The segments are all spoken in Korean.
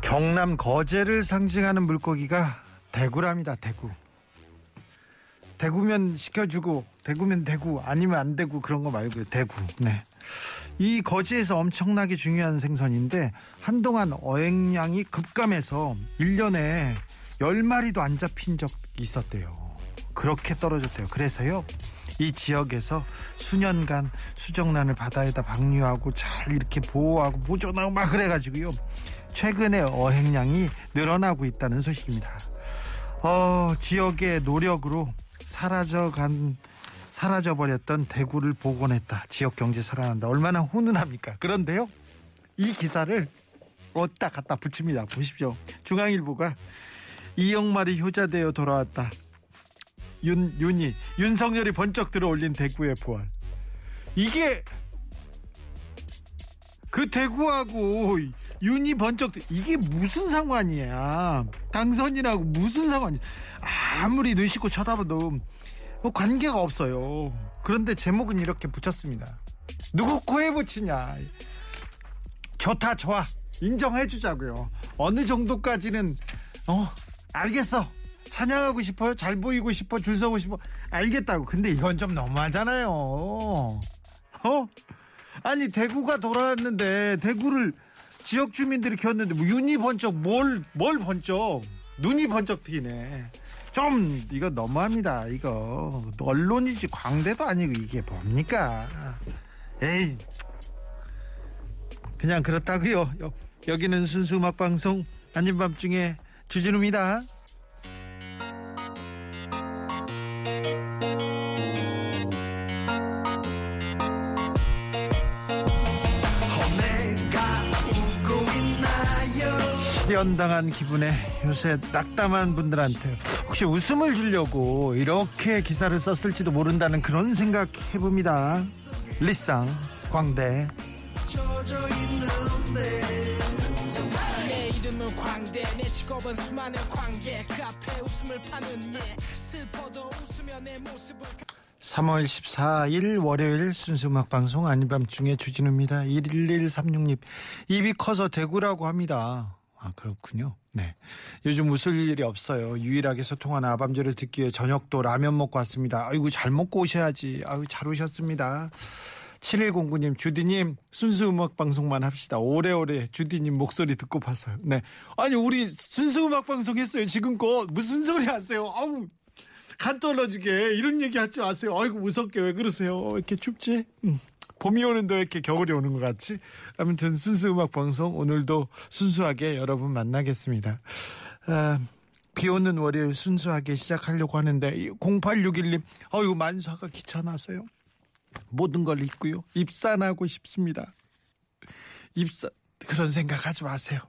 경남 거제를 상징하는 물고기가 대구랍니다. 대구. 대구면 시켜주고 대구면 대구 아니면 안 되고 그런 거 말고요. 대구. 네. 이 거제에서 엄청나게 중요한 생선인데 한동안 어획량이 급감해서 1년에 10마리도 안 잡힌 적이 있었대요. 그렇게 떨어졌대요. 그래서요. 이 지역에서 수년간 수정란을 바다에다 방류하고 잘 이렇게 보호하고 보존하고 막 그래가지고요. 최근에 어획량이 늘어나고 있다는 소식입니다. 어, 지역의 노력으로 사라져간 사라져버렸던 대구를 복원했다. 지역 경제 살아난다. 얼마나 훈훈합니까? 그런데요, 이 기사를 어디다 갖다 붙입니다. 보십시오. 중앙일보가 이영말이 효자되어 돌아왔다. 윤 윤이 윤석열이 번쩍 들어올린 대구의 부활. 이게 그 대구하고 윤이 번쩍 이게 무슨 상관이야? 당선이라고 무슨 상관이? 아무리 눈 씻고 쳐다봐도 뭐 관계가 없어요. 그런데 제목은 이렇게 붙였습니다. 누구 코에 붙이냐? 좋다 좋아 인정해 주자고요. 어느 정도까지는 어 알겠어. 찬양하고 싶어요. 잘 보이고 싶어. 줄 서고 싶어. 알겠다고. 근데 이건 좀 너무하잖아요. 어? 아니 대구가 돌아왔는데 대구를 지역 주민들이 키웠는데 뭐 윤이 번쩍 뭘 뭘 번쩍 눈이 번쩍 튀네. 좀 이거 너무합니다. 이거 언론이지 광대도 아니고 이게 뭡니까? 에이 그냥 그렇다고요. 여, 여기는 순수 음악 방송 아닌 밤중에 주진우입니다. 연당한 기분에 요새 낙담한 분들한테 혹시 웃음을 주려고 이렇게 기사를 썼을지도 모른다는 그런 생각 해봅니다. 리쌍 광대 내 이름은 광대 내 직업은 수많은 관객 그 앞에 웃음을 파는 예 슬퍼도 웃으며 내 모습을 3월 14일 월요일 순수 음악 방송 아닌 밤중에 주진우입니다. 1136님 입이 커서 대구라고 합니다. 아 그렇군요. 네. 요즘 웃을 일이 없어요. 유일하게 소통하는 아밤주를 듣기 위해 저녁도 라면 먹고 왔습니다. 아이고 잘 먹고 오셔야지. 아유 잘 오셨습니다. 7109님 주디님 순수 음악 방송만 합시다. 오래오래 주디님 목소리 듣고 봐서요. 네. 아니 우리 순수 음악 방송 했어요. 지금껏 무슨 소리 하세요? 아우 간 떨어지게 이런 얘기 하지 마세요. 아이고 무섭게 왜 그러세요? 왜 이렇게 춥지? 음. 봄이 오는데 왜 이렇게 겨울이 오는 것 같지? 아무튼 순수 음악 방송 오늘도 순수하게 여러분 만나겠습니다. 아, 비 오는 월요일 순수하게 시작하려고 하는데 0861님 어유 만사가 귀찮아서요. 모든 걸 잊고요. 입산하고 싶습니다. 입산 그런 생각하지 마세요.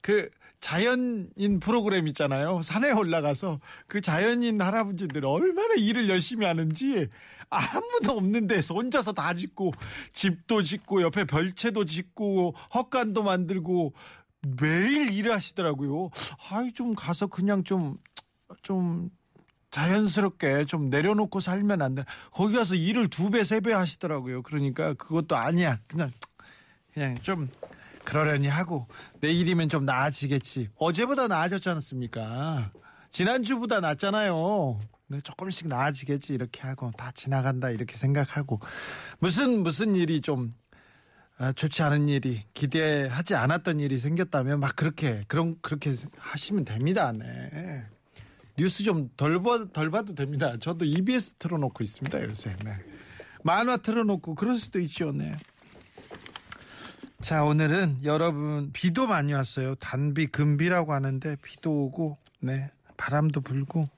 그 자연인 프로그램 있잖아요. 산에 올라가서 그 자연인 할아버지들 얼마나 일을 열심히 하는지 아무도 없는 데서 혼자서 다 짓고 집도 짓고 옆에 별채도 짓고 헛간도 만들고 매일 일을 하시더라고요. 아이 좀 가서 그냥 좀좀 자연스럽게 좀 내려놓고 살면 안 돼. 거기 가서 일을 두 배, 세 배 하시더라고요. 그러니까 그것도 아니야. 그냥 그냥 좀 그러려니 하고 내일이면 좀 나아지겠지. 어제보다 나아졌지 않았습니까? 지난주보다 낫잖아요. 네, 조금씩 나아지겠지 이렇게 하고 다 지나간다 이렇게 생각하고 무슨 무슨 일이 좀 아, 좋지 않은 일이 기대하지 않았던 일이 생겼다면 막 그렇게 그런 그렇게 하시면 됩니다. 네. 뉴스 좀덜 덜 봐도 됩니다. 저도 EBS 틀어놓고 있습니다 요새. 네. 만화 틀어놓고 그럴 수도 있죠. 네. 자 오늘은 여러분 비도 많이 왔어요. 단비 금비라고 하는데 비도 오고 네 바람도 불고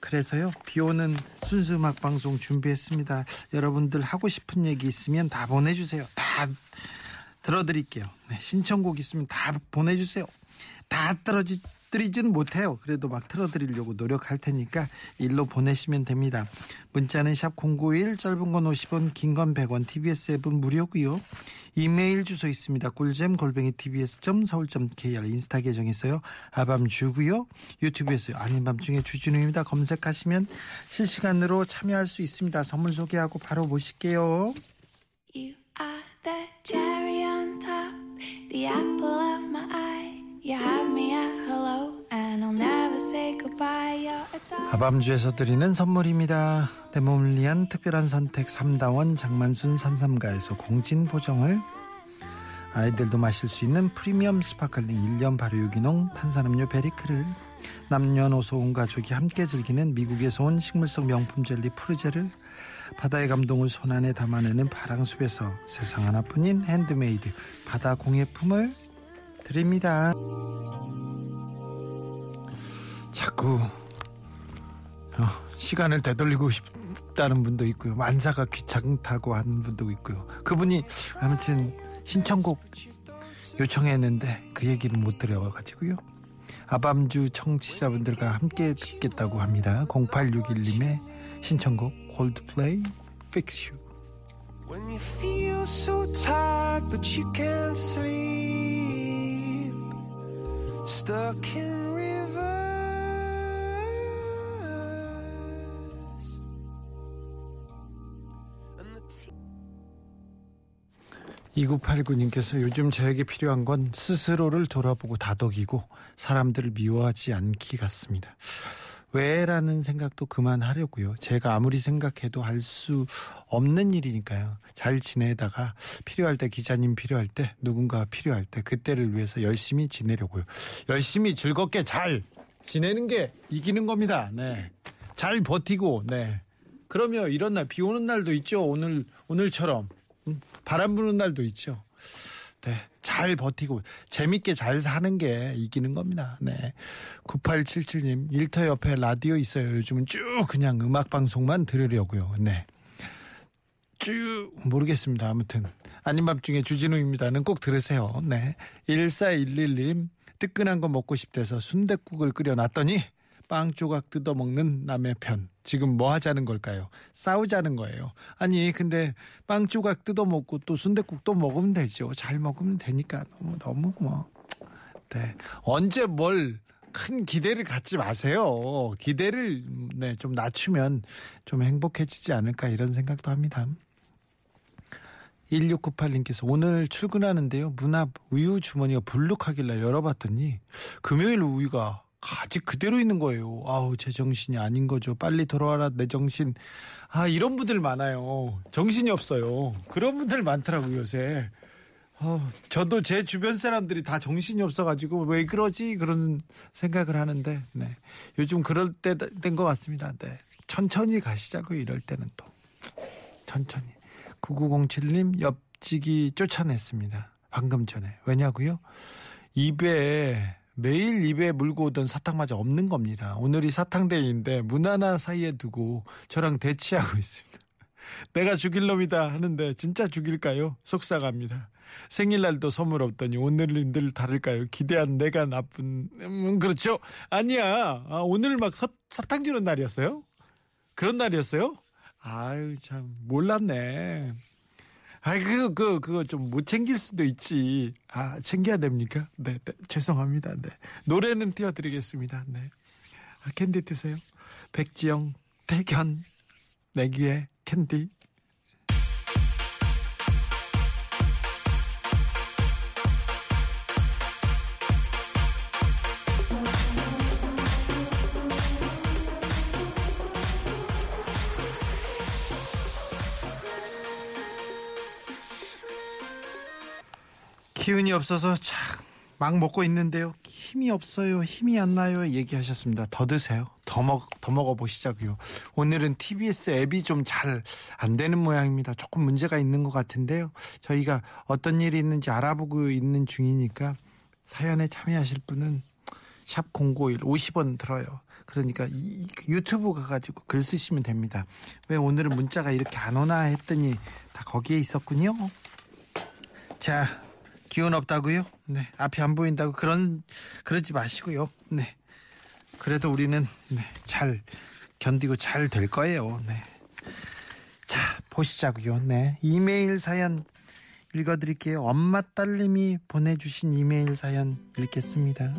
그래서요 비 오는 순수 음악 방송 준비했습니다. 여러분들 하고 싶은 얘기 있으면 다 보내 주세요. 다 들어 드릴게요. 네, 신청곡 있으면 다 보내 주세요. 다 떨어지 드리지는 못해요. 그래도 막 틀어드리려고 노력할 테니까 일로 보내시면 됩니다. 문자는 샵 091, 짧은 건 50원, 긴 건 100원, TBS 앱은 무료고요. 이메일 주소 있습니다. 꿀잼 골뱅이 tbs.서울.kr 인스타 계정 있어요. 아밤 주고요. 유튜브에서요. 아닌 밤중에 주진우입니다. 검색하시면 실시간으로 참여할 수 있습니다. 선물 소개하고 바로 모실게요. The apple of my eye. You have me at 아밤주에서 드리는 선물입니다. 내 몸을 위한 특별한 선택 3다원 장만순 산삼가에서 공진 보정을 아이들도 마실 수 있는 프리미엄 sparkling 1년 발효 유기농 탄산음료 베리크를 남녀노소 온 가족이 함께 즐기는 미국에서 온 식물성 명품 젤리 푸르제를 바다의 감동을 손안에 담아내는 바랑숲에서 세상 하나뿐인 핸드메이드 바다 공예품을 드립니다. 자꾸 어, 시간을 되돌리고 싶다는 분도 있고요. 만사가 귀찮다고 하는 분도 있고요. 그분이 아무튼 신청곡 요청했는데 그 얘기를 못 들어가지고요. 아밤주 청취자분들과 함께 듣겠다고 합니다. 0861님의 신청곡 콜드플레이 Fix You. When you feel so tired but you can't sleep, stuck in 2989님께서 요즘 저에게 필요한 건 스스로를 돌아보고 다독이고 사람들을 미워하지 않기 같습니다. 왜라는 생각도 그만하려고요. 제가 아무리 생각해도 할수 없는 일이니까요. 잘 지내다가 필요할 때 기자님 필요할 때 누군가 필요할 때 그때를 위해서 열심히 지내려고요. 열심히 즐겁게 잘 지내는 게 이기는 겁니다. 네. 잘 버티고 네. 그러면 이런 날 비 오는 날도 있죠. 오늘 오늘처럼 음, 바람 부는 날도 있죠. 네. 잘 버티고 재밌게 잘 사는 게 이기는 겁니다. 네. 9877님 일터 옆에 라디오 있어요. 요즘은 쭉 그냥 음악 방송만 들으려고요. 네. 쭉 모르겠습니다. 아무튼 아닌 밤중에 주진우입니다는 꼭 들으세요. 네. 1411님 뜨끈한 거 먹고 싶대서 순댓국을 끓여 놨더니 빵 조각 뜯어 먹는 남의 편. 지금 뭐 하자는 걸까요? 싸우자는 거예요. 아니 근데 빵 조각 뜯어 먹고 또 순댓국 또 먹으면 되죠. 잘 먹으면 되니까 너무 너무 뭐. 네. 언제 뭘 큰 기대를 갖지 마세요. 기대를 네, 좀 낮추면 좀 행복해지지 않을까 이런 생각도 합니다. 1698님께서 오늘 출근하는데요. 문 앞 우유 주머니가 불룩하길래 열어봤더니 금요일 우유가 아직 그대로 있는 거예요. 아우 제 정신이 아닌 거죠. 빨리 돌아와라 내 정신. 아 이런 분들 많아요. 정신이 없어요. 그런 분들 많더라고요 요새. 어, 저도 제 주변 사람들이 다 정신이 없어가지고 왜 그러지 그런 생각을 하는데 네. 요즘 그럴 때 된 것 같습니다. 네. 천천히 가시자고요. 이럴 때는 또 천천히. 9907님 옆지기 쫓아냈습니다. 방금 전에 왜냐고요? 입에 매일 입에 물고 오던 사탕마저 없는 겁니다. 오늘이 사탕데이인데 문 하나 사이에 두고 저랑 대치하고 있습니다. 내가 죽일 놈이다 하는데 진짜 죽일까요? 속상합니다. 생일날도 선물 없더니 오늘은 늘 다를까요? 기대한 내가 나쁜 음, 그렇죠? 아니야. 아, 오늘 막 사, 사탕 주는 날이었어요? 그런 날이었어요? 아유 참 몰랐네. 아이 그 그 그거 좀 못 챙길 수도 있지. 아 챙겨야 됩니까? 네, 네 죄송합니다. 네 노래는 띄워드리겠습니다. 네 아, 캔디 드세요. 백지영 택연 내 귀에 캔디. 기운이 없어서 참 막 먹고 있는데요. 힘이 없어요. 힘이 안 나요. 얘기하셨습니다. 더 드세요. 더 먹, 더 먹어보시자고요. 오늘은 TBS 앱이 좀 잘 안 되는 모양입니다. 조금 문제가 있는 것 같은데요. 저희가 어떤 일이 있는지 알아보고 있는 중이니까 사연에 참여하실 분은 샵 051 50원 들어요. 그러니까 이- 유튜브 가가지고 글 쓰시면 됩니다. 왜 오늘은 문자가 이렇게 안 오나 했더니 다 거기에 있었군요. 자, 기운 없다고요? 네. 앞이 안 보인다고 그런 그러지 마시고요. 네. 그래도 우리는 네, 잘 견디고 잘 될 거예요. 네. 자, 보시자고요. 네. 이메일 사연 읽어 드릴게요. 엄마 딸님이 보내 주신 이메일 사연 읽겠습니다.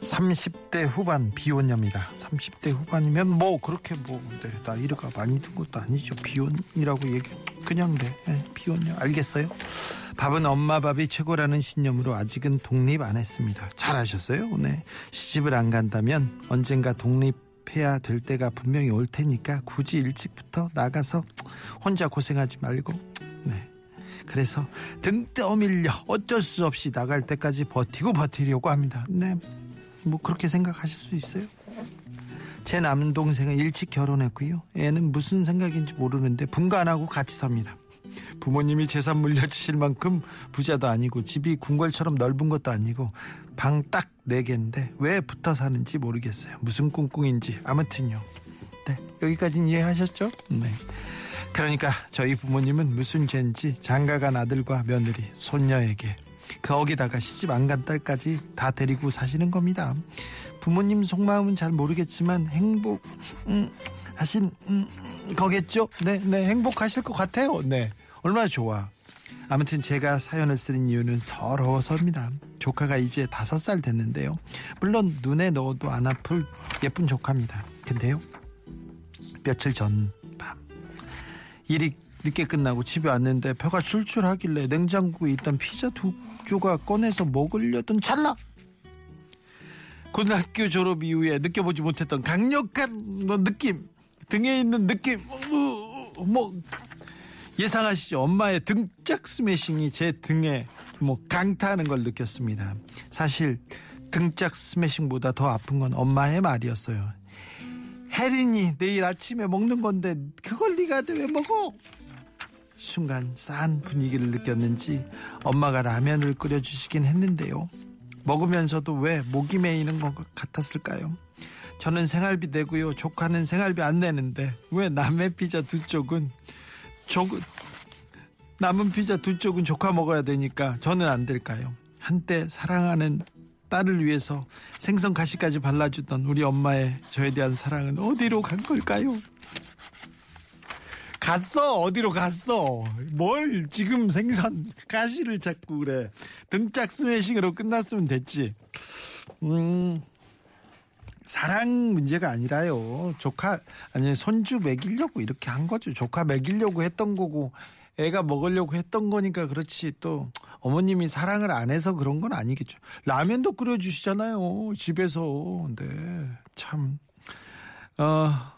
30대 후반 비혼녀입니다. 30대 후반이면 뭐 그렇게 뭐 네, 나이가 많이 든 것도 아니죠. 비혼이라고 얘기 그냥 네, 네 비혼녀 알겠어요. 밥은 엄마 밥이 최고라는 신념으로 아직은 독립 안 했습니다. 잘하셨어요. 네. 시집을 안 간다면 언젠가 독립해야 될 때가 분명히 올 테니까 굳이 일찍부터 나가서 혼자 고생하지 말고 네. 그래서 등 떠밀려 어쩔 수 없이 나갈 때까지 버티고 버티려고 합니다. 네. 뭐 그렇게 생각하실 수 있어요? 제 남동생은 일찍 결혼했고요. 애는 무슨 생각인지 모르는데 분가 안 하고 같이 삽니다. 부모님이 재산 물려주실 만큼 부자도 아니고 집이 궁궐처럼 넓은 것도 아니고 방 딱 네 개인데 왜 붙어 사는지 모르겠어요. 무슨 꿍꿍인지 아무튼요. 네 여기까지는 이해하셨죠? 네. 그러니까 저희 부모님은 무슨 죄인지 장가간 아들과 며느리, 손녀에게 거기다가 시집 안 간 딸까지 다 데리고 사시는 겁니다. 부모님 속마음은 잘 모르겠지만 행복 음, 하신 음, 거겠죠? 네, 네 행복하실 것 같아요. 네, 얼마나 좋아. 아무튼 제가 사연을 쓰는 이유는 서러워서입니다. 조카가 이제 다섯 살 됐는데요. 물론 눈에 넣어도 안 아플 예쁜 조카입니다. 근데요, 며칠 전 밤 일이 늦게 끝나고 집에 왔는데 혀가 출출하길래 냉장고에 있던 피자 두 조각 꺼내서 먹으려던 찰나 고등학교 졸업 이후에 느껴보지 못했던 강력한 뭐 느낌 등에 있는 느낌 뭐, 뭐 예상하시죠? 엄마의 등짝 스매싱이 제 등에 뭐 강타하는 걸 느꼈습니다. 사실 등짝 스매싱보다 더 아픈 건 엄마의 말이었어요. 혜린이 내일 아침에 먹는 건데 그걸 네가 왜 먹어? 순간 싼 분위기를 느꼈는지 엄마가 라면을 끓여주시긴 했는데요. 먹으면서도 왜 목이 메이는 것 같았을까요? 저는 생활비 내고요. 조카는 생활비 안 내는데 왜 남의 피자 두 쪽은 조, 남은 피자 두 쪽은 조카 먹어야 되니까 저는 안 될까요? 한때 사랑하는 딸을 위해서 생선 가시까지 발라주던 우리 엄마의 저에 대한 사랑은 어디로 간 걸까요? 갔어? 어디로 갔어? 뭘 지금 생선 가시를 찾고 그래. 등짝 스매싱으로 끝났으면 됐지. 음 사랑 문제가 아니라요. 조카 아니 손주 먹이려고 이렇게 한 거죠. 조카 먹이려고 했던 거고 애가 먹으려고 했던 거니까 그렇지. 또 어머님이 사랑을 안 해서 그런 건 아니겠죠. 라면도 끓여주시잖아요 집에서. 네참. 어.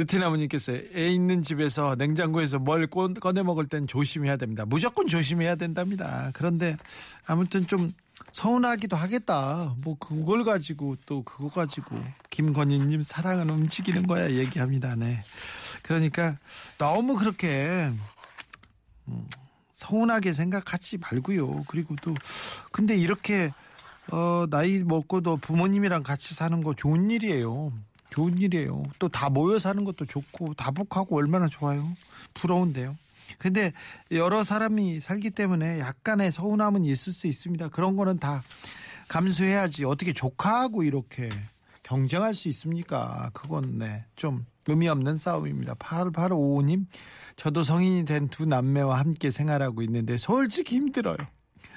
느티나무님께서 애 있는 집에서 냉장고에서 뭘 꺼내 먹을 땐 조심해야 됩니다. 무조건 조심해야 된답니다. 그런데 아무튼 좀 서운하기도 하겠다. 뭐 그걸 가지고 또 그거 가지고 김건희님 사랑은 움직이는 거야 얘기합니다. 네. 그러니까 너무 그렇게 음, 서운하게 생각하지 말고요. 그리고 또 근데 이렇게 어, 나이 먹고도 부모님이랑 같이 사는 거 좋은 일이에요. 좋은 일이에요. 또 다 모여 사는 것도 좋고 다복하고 얼마나 좋아요. 부러운데요. 근데 여러 사람이 살기 때문에 약간의 서운함은 있을 수 있습니다. 그런 거는 다 감수해야지. 어떻게 조카하고 이렇게 경쟁할 수 있습니까? 그건 네, 좀 의미 없는 싸움입니다. 8855님, 저도 성인이 된 두 남매와 함께 생활하고 있는데 솔직히 힘들어요.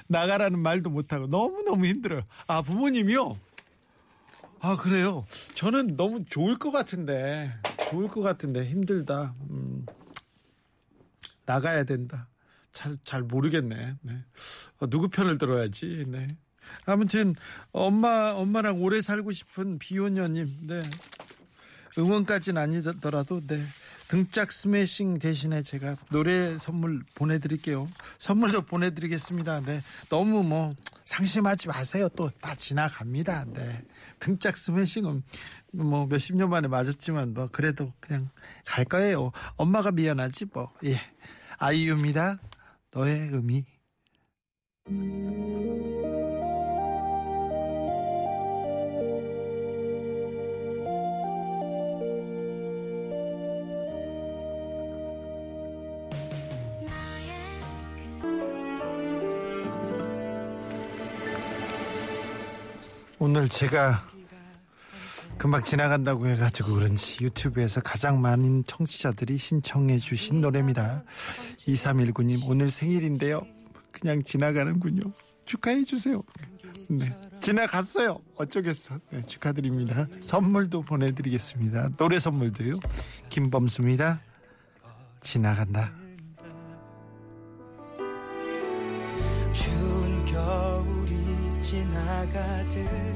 나가라는 말도 못하고 너무너무 힘들어요. 아, 부모님이요? 아 그래요. 저는 너무 좋을 것 같은데 좋을 것 같은데 힘들다. 음, 나가야 된다. 잘 잘 모르겠네. 네. 어, 누구 편을 들어야지. 네. 아무튼 엄마 엄마랑 오래 살고 싶은 비혼녀님. 네. 응원까지는 아니더라도 네. 등짝 스매싱 대신에 제가 노래 선물 보내드릴게요. 선물도 보내드리겠습니다. 네. 너무 뭐 상심하지 마세요. 또 다 지나갑니다. 네. 등짝 스매싱은 뭐 몇십 년 만에 맞았지만 뭐 그래도 그냥 갈 거예요. 엄마가 미안하지 뭐. 예. 아이유입니다. 너의 의미. 오늘 제가 금방 지나간다고 해가지고 그런지 유튜브에서 가장 많은 청취자들이 신청해 주신 노래입니다. 2319님 오늘 생일인데요. 그냥 지나가는군요. 축하해 주세요. 네. 지나갔어요. 어쩌겠어. 네, 축하드립니다. 선물도 보내드리겠습니다. 노래 선물도요. 김범수입니다. 지나간다. 추운 겨울이 지나가듯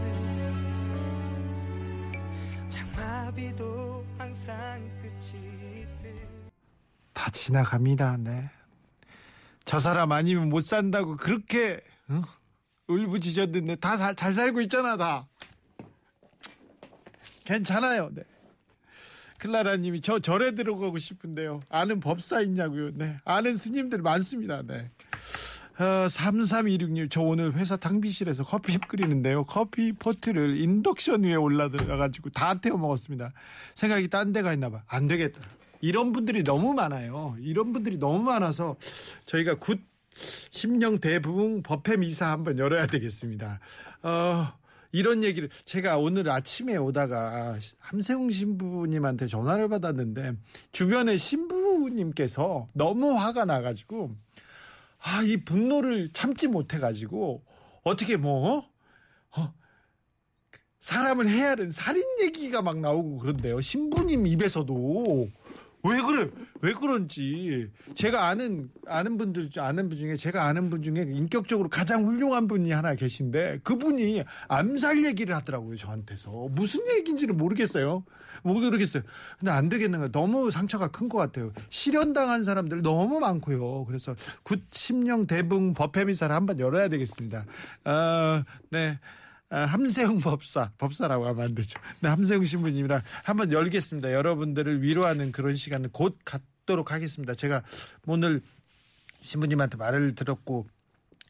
다 지나갑니다. 네. 저 사람 아니면 못 산다고 그렇게 어? 울부짖었는데 다 잘 살고 있잖아 다. 괜찮아요. 네. 클라라님이 저 절에 들어가고 싶은데요. 아는 법사 있냐고요. 네. 아는 스님들 많습니다. 네. 어, 3326님, 저 오늘 회사 탕비실에서 커피 끓이는데요. 커피 포트를 인덕션 위에 올려둬가지고 다 태워 먹었습니다. 생각이 딴 데가 있나 봐. 안 되겠다. 이런 분들이 너무 많아요. 이런 분들이 너무 많아서 저희가 굿 심령 대부흥 법회 미사 한번 열어야 되겠습니다. 어, 이런 얘기를 제가 오늘 아침에 오다가 함세웅 신부님한테 전화를 받았는데 주변에 신부님께서 너무 화가 나가지고 아, 이 분노를 참지 못해가지고 어떻게 뭐 어? 사람을 해야 하는 살인 얘기가 막 나오고 그런데요. 신부님 입에서도 왜 그래? 왜 그런지 제가 아는 아는 분들 아는 분 중에 제가 아는 분 중에 인격적으로 가장 훌륭한 분이 하나 계신데 그분이 암살 얘기를 하더라고요 저한테서 무슨 얘기인지를 모르겠어요. 모르겠어요. 근데 안 되겠는 거예요. 너무 상처가 큰 것 같아요. 실현당한 사람들 너무 많고요. 그래서 굿 심령 대부흥 법회 미사를 한번 열어야 되겠습니다. 어, 네. 아, 함세웅 법사, 법사라고 하면 안 되죠. 네, 함세웅 신부님이랑 한번 열겠습니다. 여러분들을 위로하는 그런 시간을 곧 갖도록 하겠습니다. 제가 오늘 신부님한테 말을 들었고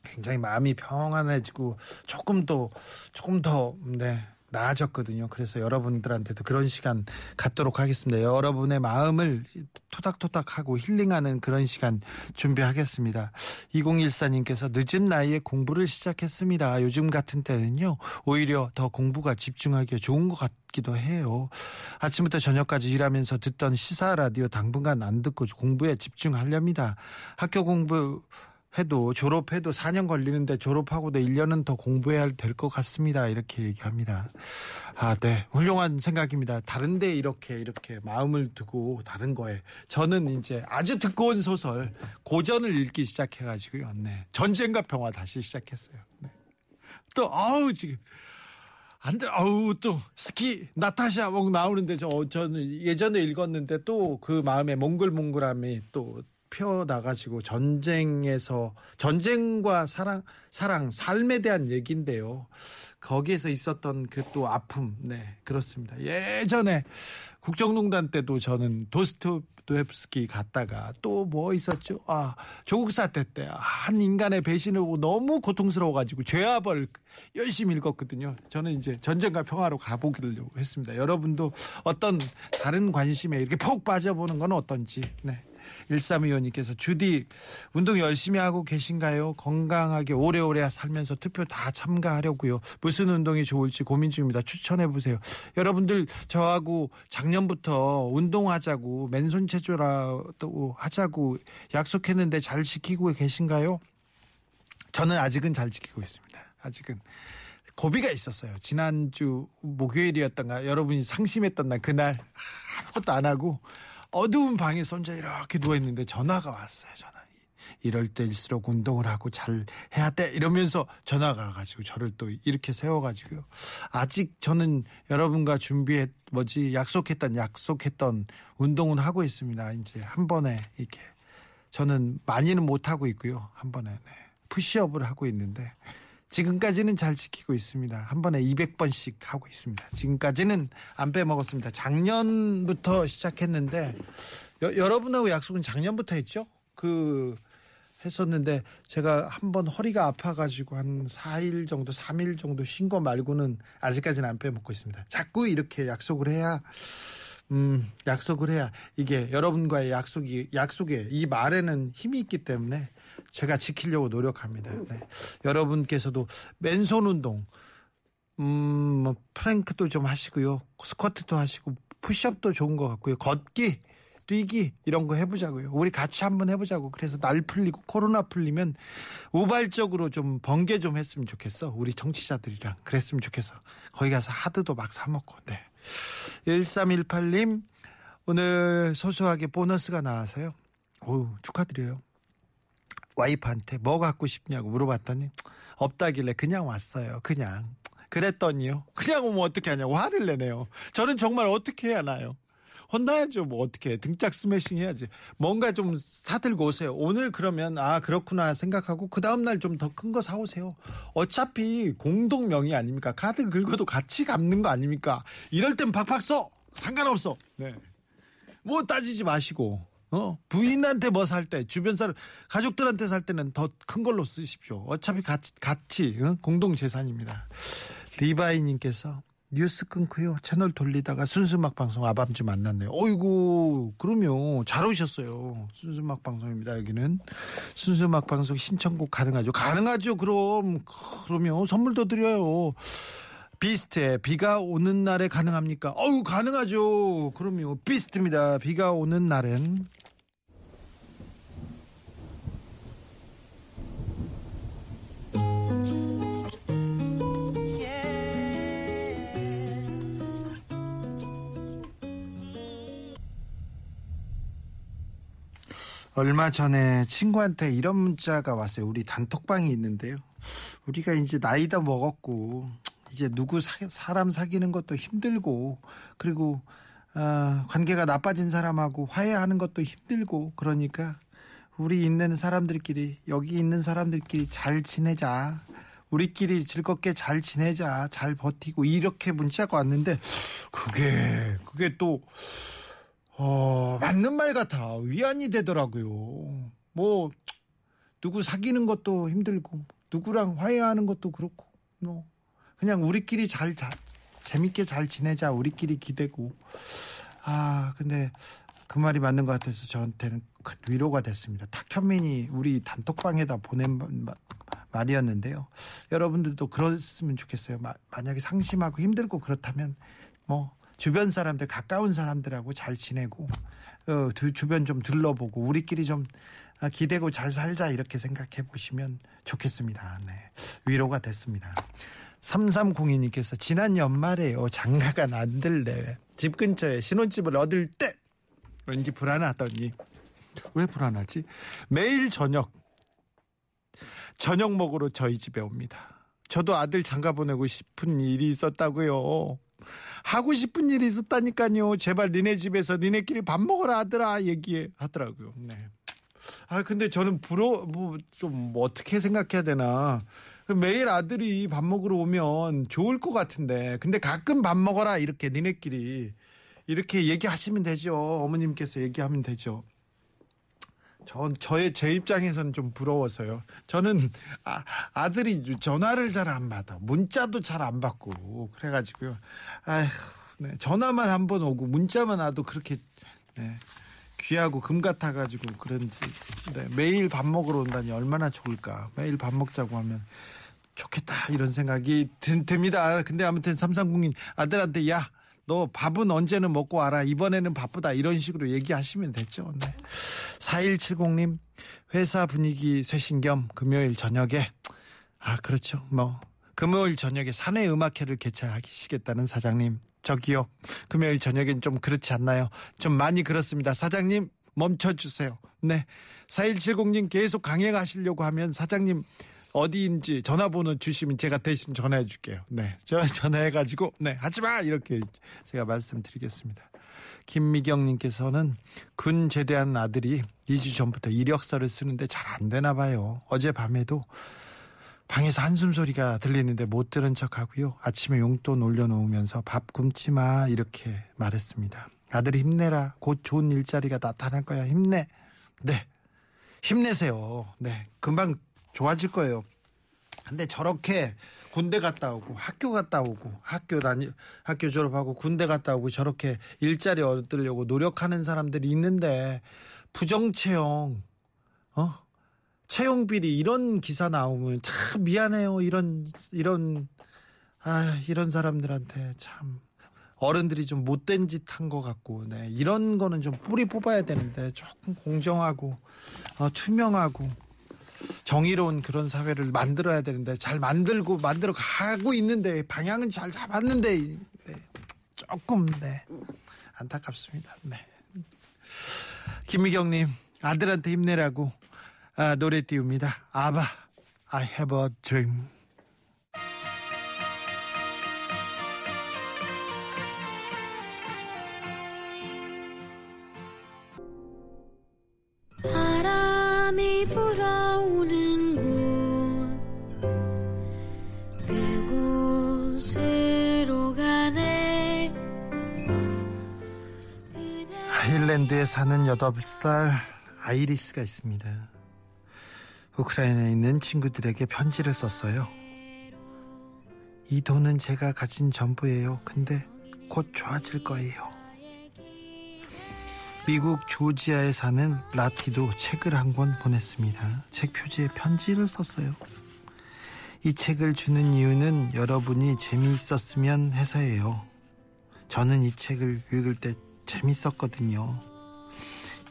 굉장히 마음이 평안해지고 조금 더, 조금 더, 네. 나아졌거든요. 그래서 여러분들한테도 그런 시간 갖도록 하겠습니다. 여러분의 마음을 토닥토닥하고 힐링하는 그런 시간 준비하겠습니다. 2014님께서 늦은 나이에 공부를 시작했습니다. 요즘 같은 때는요, 오히려 더 공부가 집중하기에 좋은 것 같기도 해요. 아침부터 저녁까지 일하면서 듣던 시사 라디오 당분간 안 듣고 공부에 집중하렵니다. 학교 공부 해도 졸업해도 4년 걸리는데 졸업하고도 1년은 더 공부해야 될 것 같습니다. 이렇게 얘기합니다. 아, 네. 훌륭한 생각입니다. 다른데 이렇게 이렇게 마음을 두고 다른 거에 저는 이제 아주 두꺼운 소설 고전을 읽기 시작해 가지고요. 네. 전쟁과 평화 다시 시작했어요. 네. 또 아우 지금 안 돼. 아우 또 스키 나타샤 뭐 나오는데 저 저는 예전에 읽었는데 또 그 마음에 몽글몽글함이 또 펴 나가지고 전쟁에서 전쟁과 사랑 사랑 삶에 대한 얘기인데요. 거기에서 있었던 그 또 아픔, 네 그렇습니다. 예전에 국정농단 때도 저는 도스토옙스키 갔다가 또 뭐 있었죠? 아 조국 사태 때 한 인간의 배신을 보고 너무 고통스러워 가지고 죄와벌 열심히 읽었거든요. 저는 이제 전쟁과 평화로 가보기로 했습니다. 여러분도 어떤 다른 관심에 이렇게 푹 빠져보는 건 어떤지, 네. 1325님께서 주디 운동 열심히 하고 계신가요? 건강하게 오래오래 살면서 투표 다 참가하려고요. 무슨 운동이 좋을지 고민 중입니다. 추천해 보세요. 여러분들 저하고 작년부터 운동하자고 맨손 체조라도 하자고 약속했는데 잘 지키고 계신가요? 저는 아직은 잘 지키고 있습니다. 아직은 고비가 있었어요. 지난주 목요일이었던가 여러분이 상심했던 날 그날 아무것도 안 하고 어두운 방에서 혼자 이렇게 누워있는데 전화가 왔어요, 전화. 이럴 때일수록 운동을 하고 잘 해야 돼. 이러면서 전화가 와가지고 저를 또 이렇게 세워가지고요. 아직 저는 여러분과 준비했, 뭐지, 약속했던, 약속했던 운동은 하고 있습니다. 이제 한 번에 이렇게. 저는 많이는 못하고 있고요. 한 번에. 네. 푸시업을 하고 있는데. 지금까지는 잘 지키고 있습니다. 한 번에 200번씩 하고 있습니다. 지금까지는 안 빼먹었습니다. 작년부터 시작했는데 여, 여러분하고 약속은 작년부터 했죠? 그 했었는데 제가 한 번 허리가 아파가지고 한 4일 정도, 3일 정도 쉰 거 말고는 아직까지는 안 빼먹고 있습니다. 자꾸 이렇게 약속을 해야 음, 약속을 해야 이게 여러분과의 약속이 약속에 이 말에는 힘이 있기 때문에 제가 지키려고 노력합니다. 네. 여러분께서도 맨손 운동 음, 뭐 프랭크도 좀 하시고요. 스쿼트도 하시고 푸시업도 좋은 것 같고요. 걷기, 뛰기 이런 거 해보자고요. 우리 같이 한번 해보자고. 그래서 날 풀리고 코로나 풀리면 우발적으로 좀 번개 좀 했으면 좋겠어. 우리 정치자들이랑 그랬으면 좋겠어. 거기 가서 하드도 막 사 먹고. 네. 1318님 오늘 소소하게 보너스가 나와서요. 어우 축하드려요. 와이프한테 뭐 갖고 싶냐고 물어봤더니 없다길래 그냥 왔어요. 그냥. 그랬더니요. 그냥 오면 어떻게 하냐고 화를 내네요. 저는 정말 어떻게 해야 나요? 혼나야죠. 뭐 어떻게 해. 등짝 스매싱 해야지. 뭔가 좀 사들고 오세요. 오늘 그러면 아 그렇구나 생각하고 그 다음 날 좀 더 큰 거 사오세요. 어차피 공동 명의 아닙니까? 카드 긁어도 같이 갚는 거 아닙니까? 이럴 땐 팍팍 써. 상관없어. 네. 뭐 따지지 마시고 어 부인한테 뭐 살 때 주변 사람 가족들한테 살 때는 더 큰 걸로 쓰십시오. 어차피 같이 같이 어? 공동 재산입니다. 리바이님께서 뉴스 끊고요 채널 돌리다가 순수막 방송 아밤주 만났네요. 어이구 그러면 잘 오셨어요. 순수막 방송입니다. 여기는 순수막 방송 신청곡 가능하죠. 가능하죠. 그럼 그러면 선물도 드려요. 비스트에 비가 오는 날에 가능합니까? 어우 가능하죠. 그럼요. 비스트입니다. 비가 오는 날엔 얼마 전에 친구한테 이런 문자가 왔어요. 우리 단톡방이 있는데요. 우리가 이제 나이도 먹었고 이제 누구 사, 사람 사귀는 것도 힘들고 그리고 어, 관계가 나빠진 사람하고 화해하는 것도 힘들고 그러니까 우리 있는 사람들끼리 여기 있는 사람들끼리 잘 지내자. 우리끼리 즐겁게 잘 지내자. 잘 버티고 이렇게 문자가 왔는데 그게 그게 또 어, 맞는 말 같아. 위안이 되더라고요. 뭐, 누구 사귀는 것도 힘들고, 누구랑 화해하는 것도 그렇고, 뭐, 그냥 우리끼리 잘, 자, 재밌게 잘 지내자. 우리끼리 기대고. 아, 근데 그 말이 맞는 것 같아서 저한테는 큰 위로가 됐습니다. 탁현민이 우리 단톡방에다 보낸 마- 말이었는데요. 여러분들도 그랬으면 좋겠어요. 마- 만약에 상심하고 힘들고 그렇다면 뭐 주변 사람들 가까운 사람들하고 잘 지내고 어, 두- 주변 좀 둘러보고 우리끼리 좀 아, 기대고 잘 살자 이렇게 생각해 보시면 좋겠습니다. 네. 위로가 됐습니다. 3302님께서 지난 연말에요. 장가가 난들래. 집 근처에 신혼집을 얻을 때 왠지 불안하더니 왜 불안하지? 매일 저녁 저녁 먹으러 저희 집에 옵니다. 저도 아들 장가 보내고 싶은 일이 있었다고요. 하고 싶은 일이 있었다니까요. 제발 니네 집에서 니네끼리 밥 먹어라 아들아 얘기하더라고요. 네. 아 근데 저는 부러 뭐좀 어떻게 생각해야 되나. 매일 아들이 밥 먹으러 오면 좋을 것 같은데 근데 가끔 밥 먹어라 이렇게 니네끼리 이렇게 얘기하시면 되죠. 어머님께서 얘기하면 되죠. 전 저의 제 입장에서는 좀 부러워서요. 저는 아, 아들이 전화를 잘 안 받아, 문자도 잘 안 받고 그래가지고요. 아휴, 네, 전화만 한 번 오고 문자만 와도 그렇게 네, 귀하고 금 같아가지고 그런지 네, 매일 밥 먹으러 온다니 얼마나 좋을까. 매일 밥 먹자고 하면 좋겠다 이런 생각이 드, 듭니다. 근데 아무튼 삼삼공인 아들한테 야. 너 밥은 언제는 먹고 와라. 이번에는 바쁘다. 이런 식으로 얘기하시면 됐죠. 네. 4170님, 회사 분위기 쇄신 겸 금요일 저녁에, 아, 그렇죠. 뭐, 금요일 저녁에 사내 음악회를 개최하시겠다는 사장님. 저기요. 금요일 저녁엔 좀 그렇지 않나요? 좀 많이 그렇습니다. 사장님, 멈춰주세요. 네. 4170님 계속 강행하시려고 하면 사장님, 어디인지 전화번호 주시면 제가 대신 전화해 줄게요. 네. 저 전화해 가지고, 네, 하지 마! 이렇게 제가 말씀드리겠습니다. 김미경 님께서는 군 제대한 아들이 2주 전부터 이력서를 쓰는데 잘 안 되나 봐요. 어젯밤에도 방에서 한숨 소리가 들리는데 못 들은 척 하고요. 아침에 용돈 올려놓으면서 밥 굶지 마. 이렇게 말했습니다. 아들이 힘내라. 곧 좋은 일자리가 나타날 거야. 힘내. 네. 힘내세요. 네. 금방 좋아질 거예요. 근데 저렇게 군대 갔다 오고 학교 갔다 오고 학교 다니 학교 졸업하고 군대 갔다 오고 저렇게 일자리 얻으려고 노력하는 사람들이 있는데 부정 채용 어 채용 비리 이런 기사 나오면 참 미안해요. 이런 이런 아, 이런 사람들한테 참 어른들이 좀 못된 짓 한 것 같고, 네. 이런 거는 좀 뿌리 뽑아야 되는데 조금 공정하고 어, 투명하고 정의로운 그런 사회를 만들어야 되는데 잘 만들고 만들어 가고 있는데 방향은 잘 잡았는데 네. 조금 네. 안타깝습니다. 네. 김미경님 아들한테 힘내라고 아, 노래 띄웁니다. 아바 I have a dream. 바람이 불어 아일랜드에 사는 8살 아이리스가 있습니다. 우크라이나에 있는 친구들에게 편지를 썼어요. 이 돈은 제가 가진 전부예요. 근데 곧 좋아질 거예요. 미국 조지아에 사는 라티도 책을 한 권 보냈습니다. 책 표지에 편지를 썼어요. 이 책을 주는 이유는 여러분이 재미있었으면 해서예요. 저는 이 책을 읽을 때 재밌었거든요.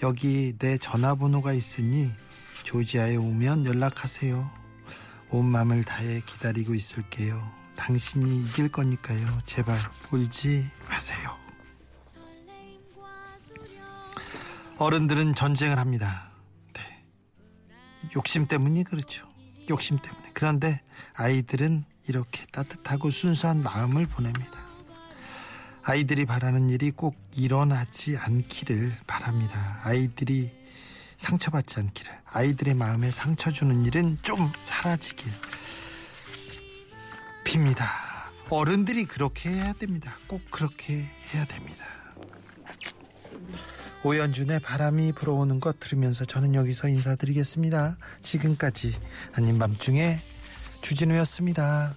여기 내 전화번호가 있으니 조지아에 오면 연락하세요. 온 마음을 다해 기다리고 있을게요. 당신이 이길 거니까요. 제발 울지 마세요. 어른들은 전쟁을 합니다. 네. 욕심 때문이 그렇죠. 욕심 때문에. 그런데 아이들은 이렇게 따뜻하고 순수한 마음을 보냅니다. 아이들이 바라는 일이 꼭 일어나지 않기를 바랍니다. 아이들이 상처받지 않기를. 아이들의 마음에 상처 주는 일은 좀 사라지길 빕니다. 어른들이 그렇게 해야 됩니다. 꼭 그렇게 해야 됩니다. 오연준의 바람이 불어오는 것 들으면서 저는 여기서 인사드리겠습니다. 지금까지 아닌 밤중에 주진우였습니다.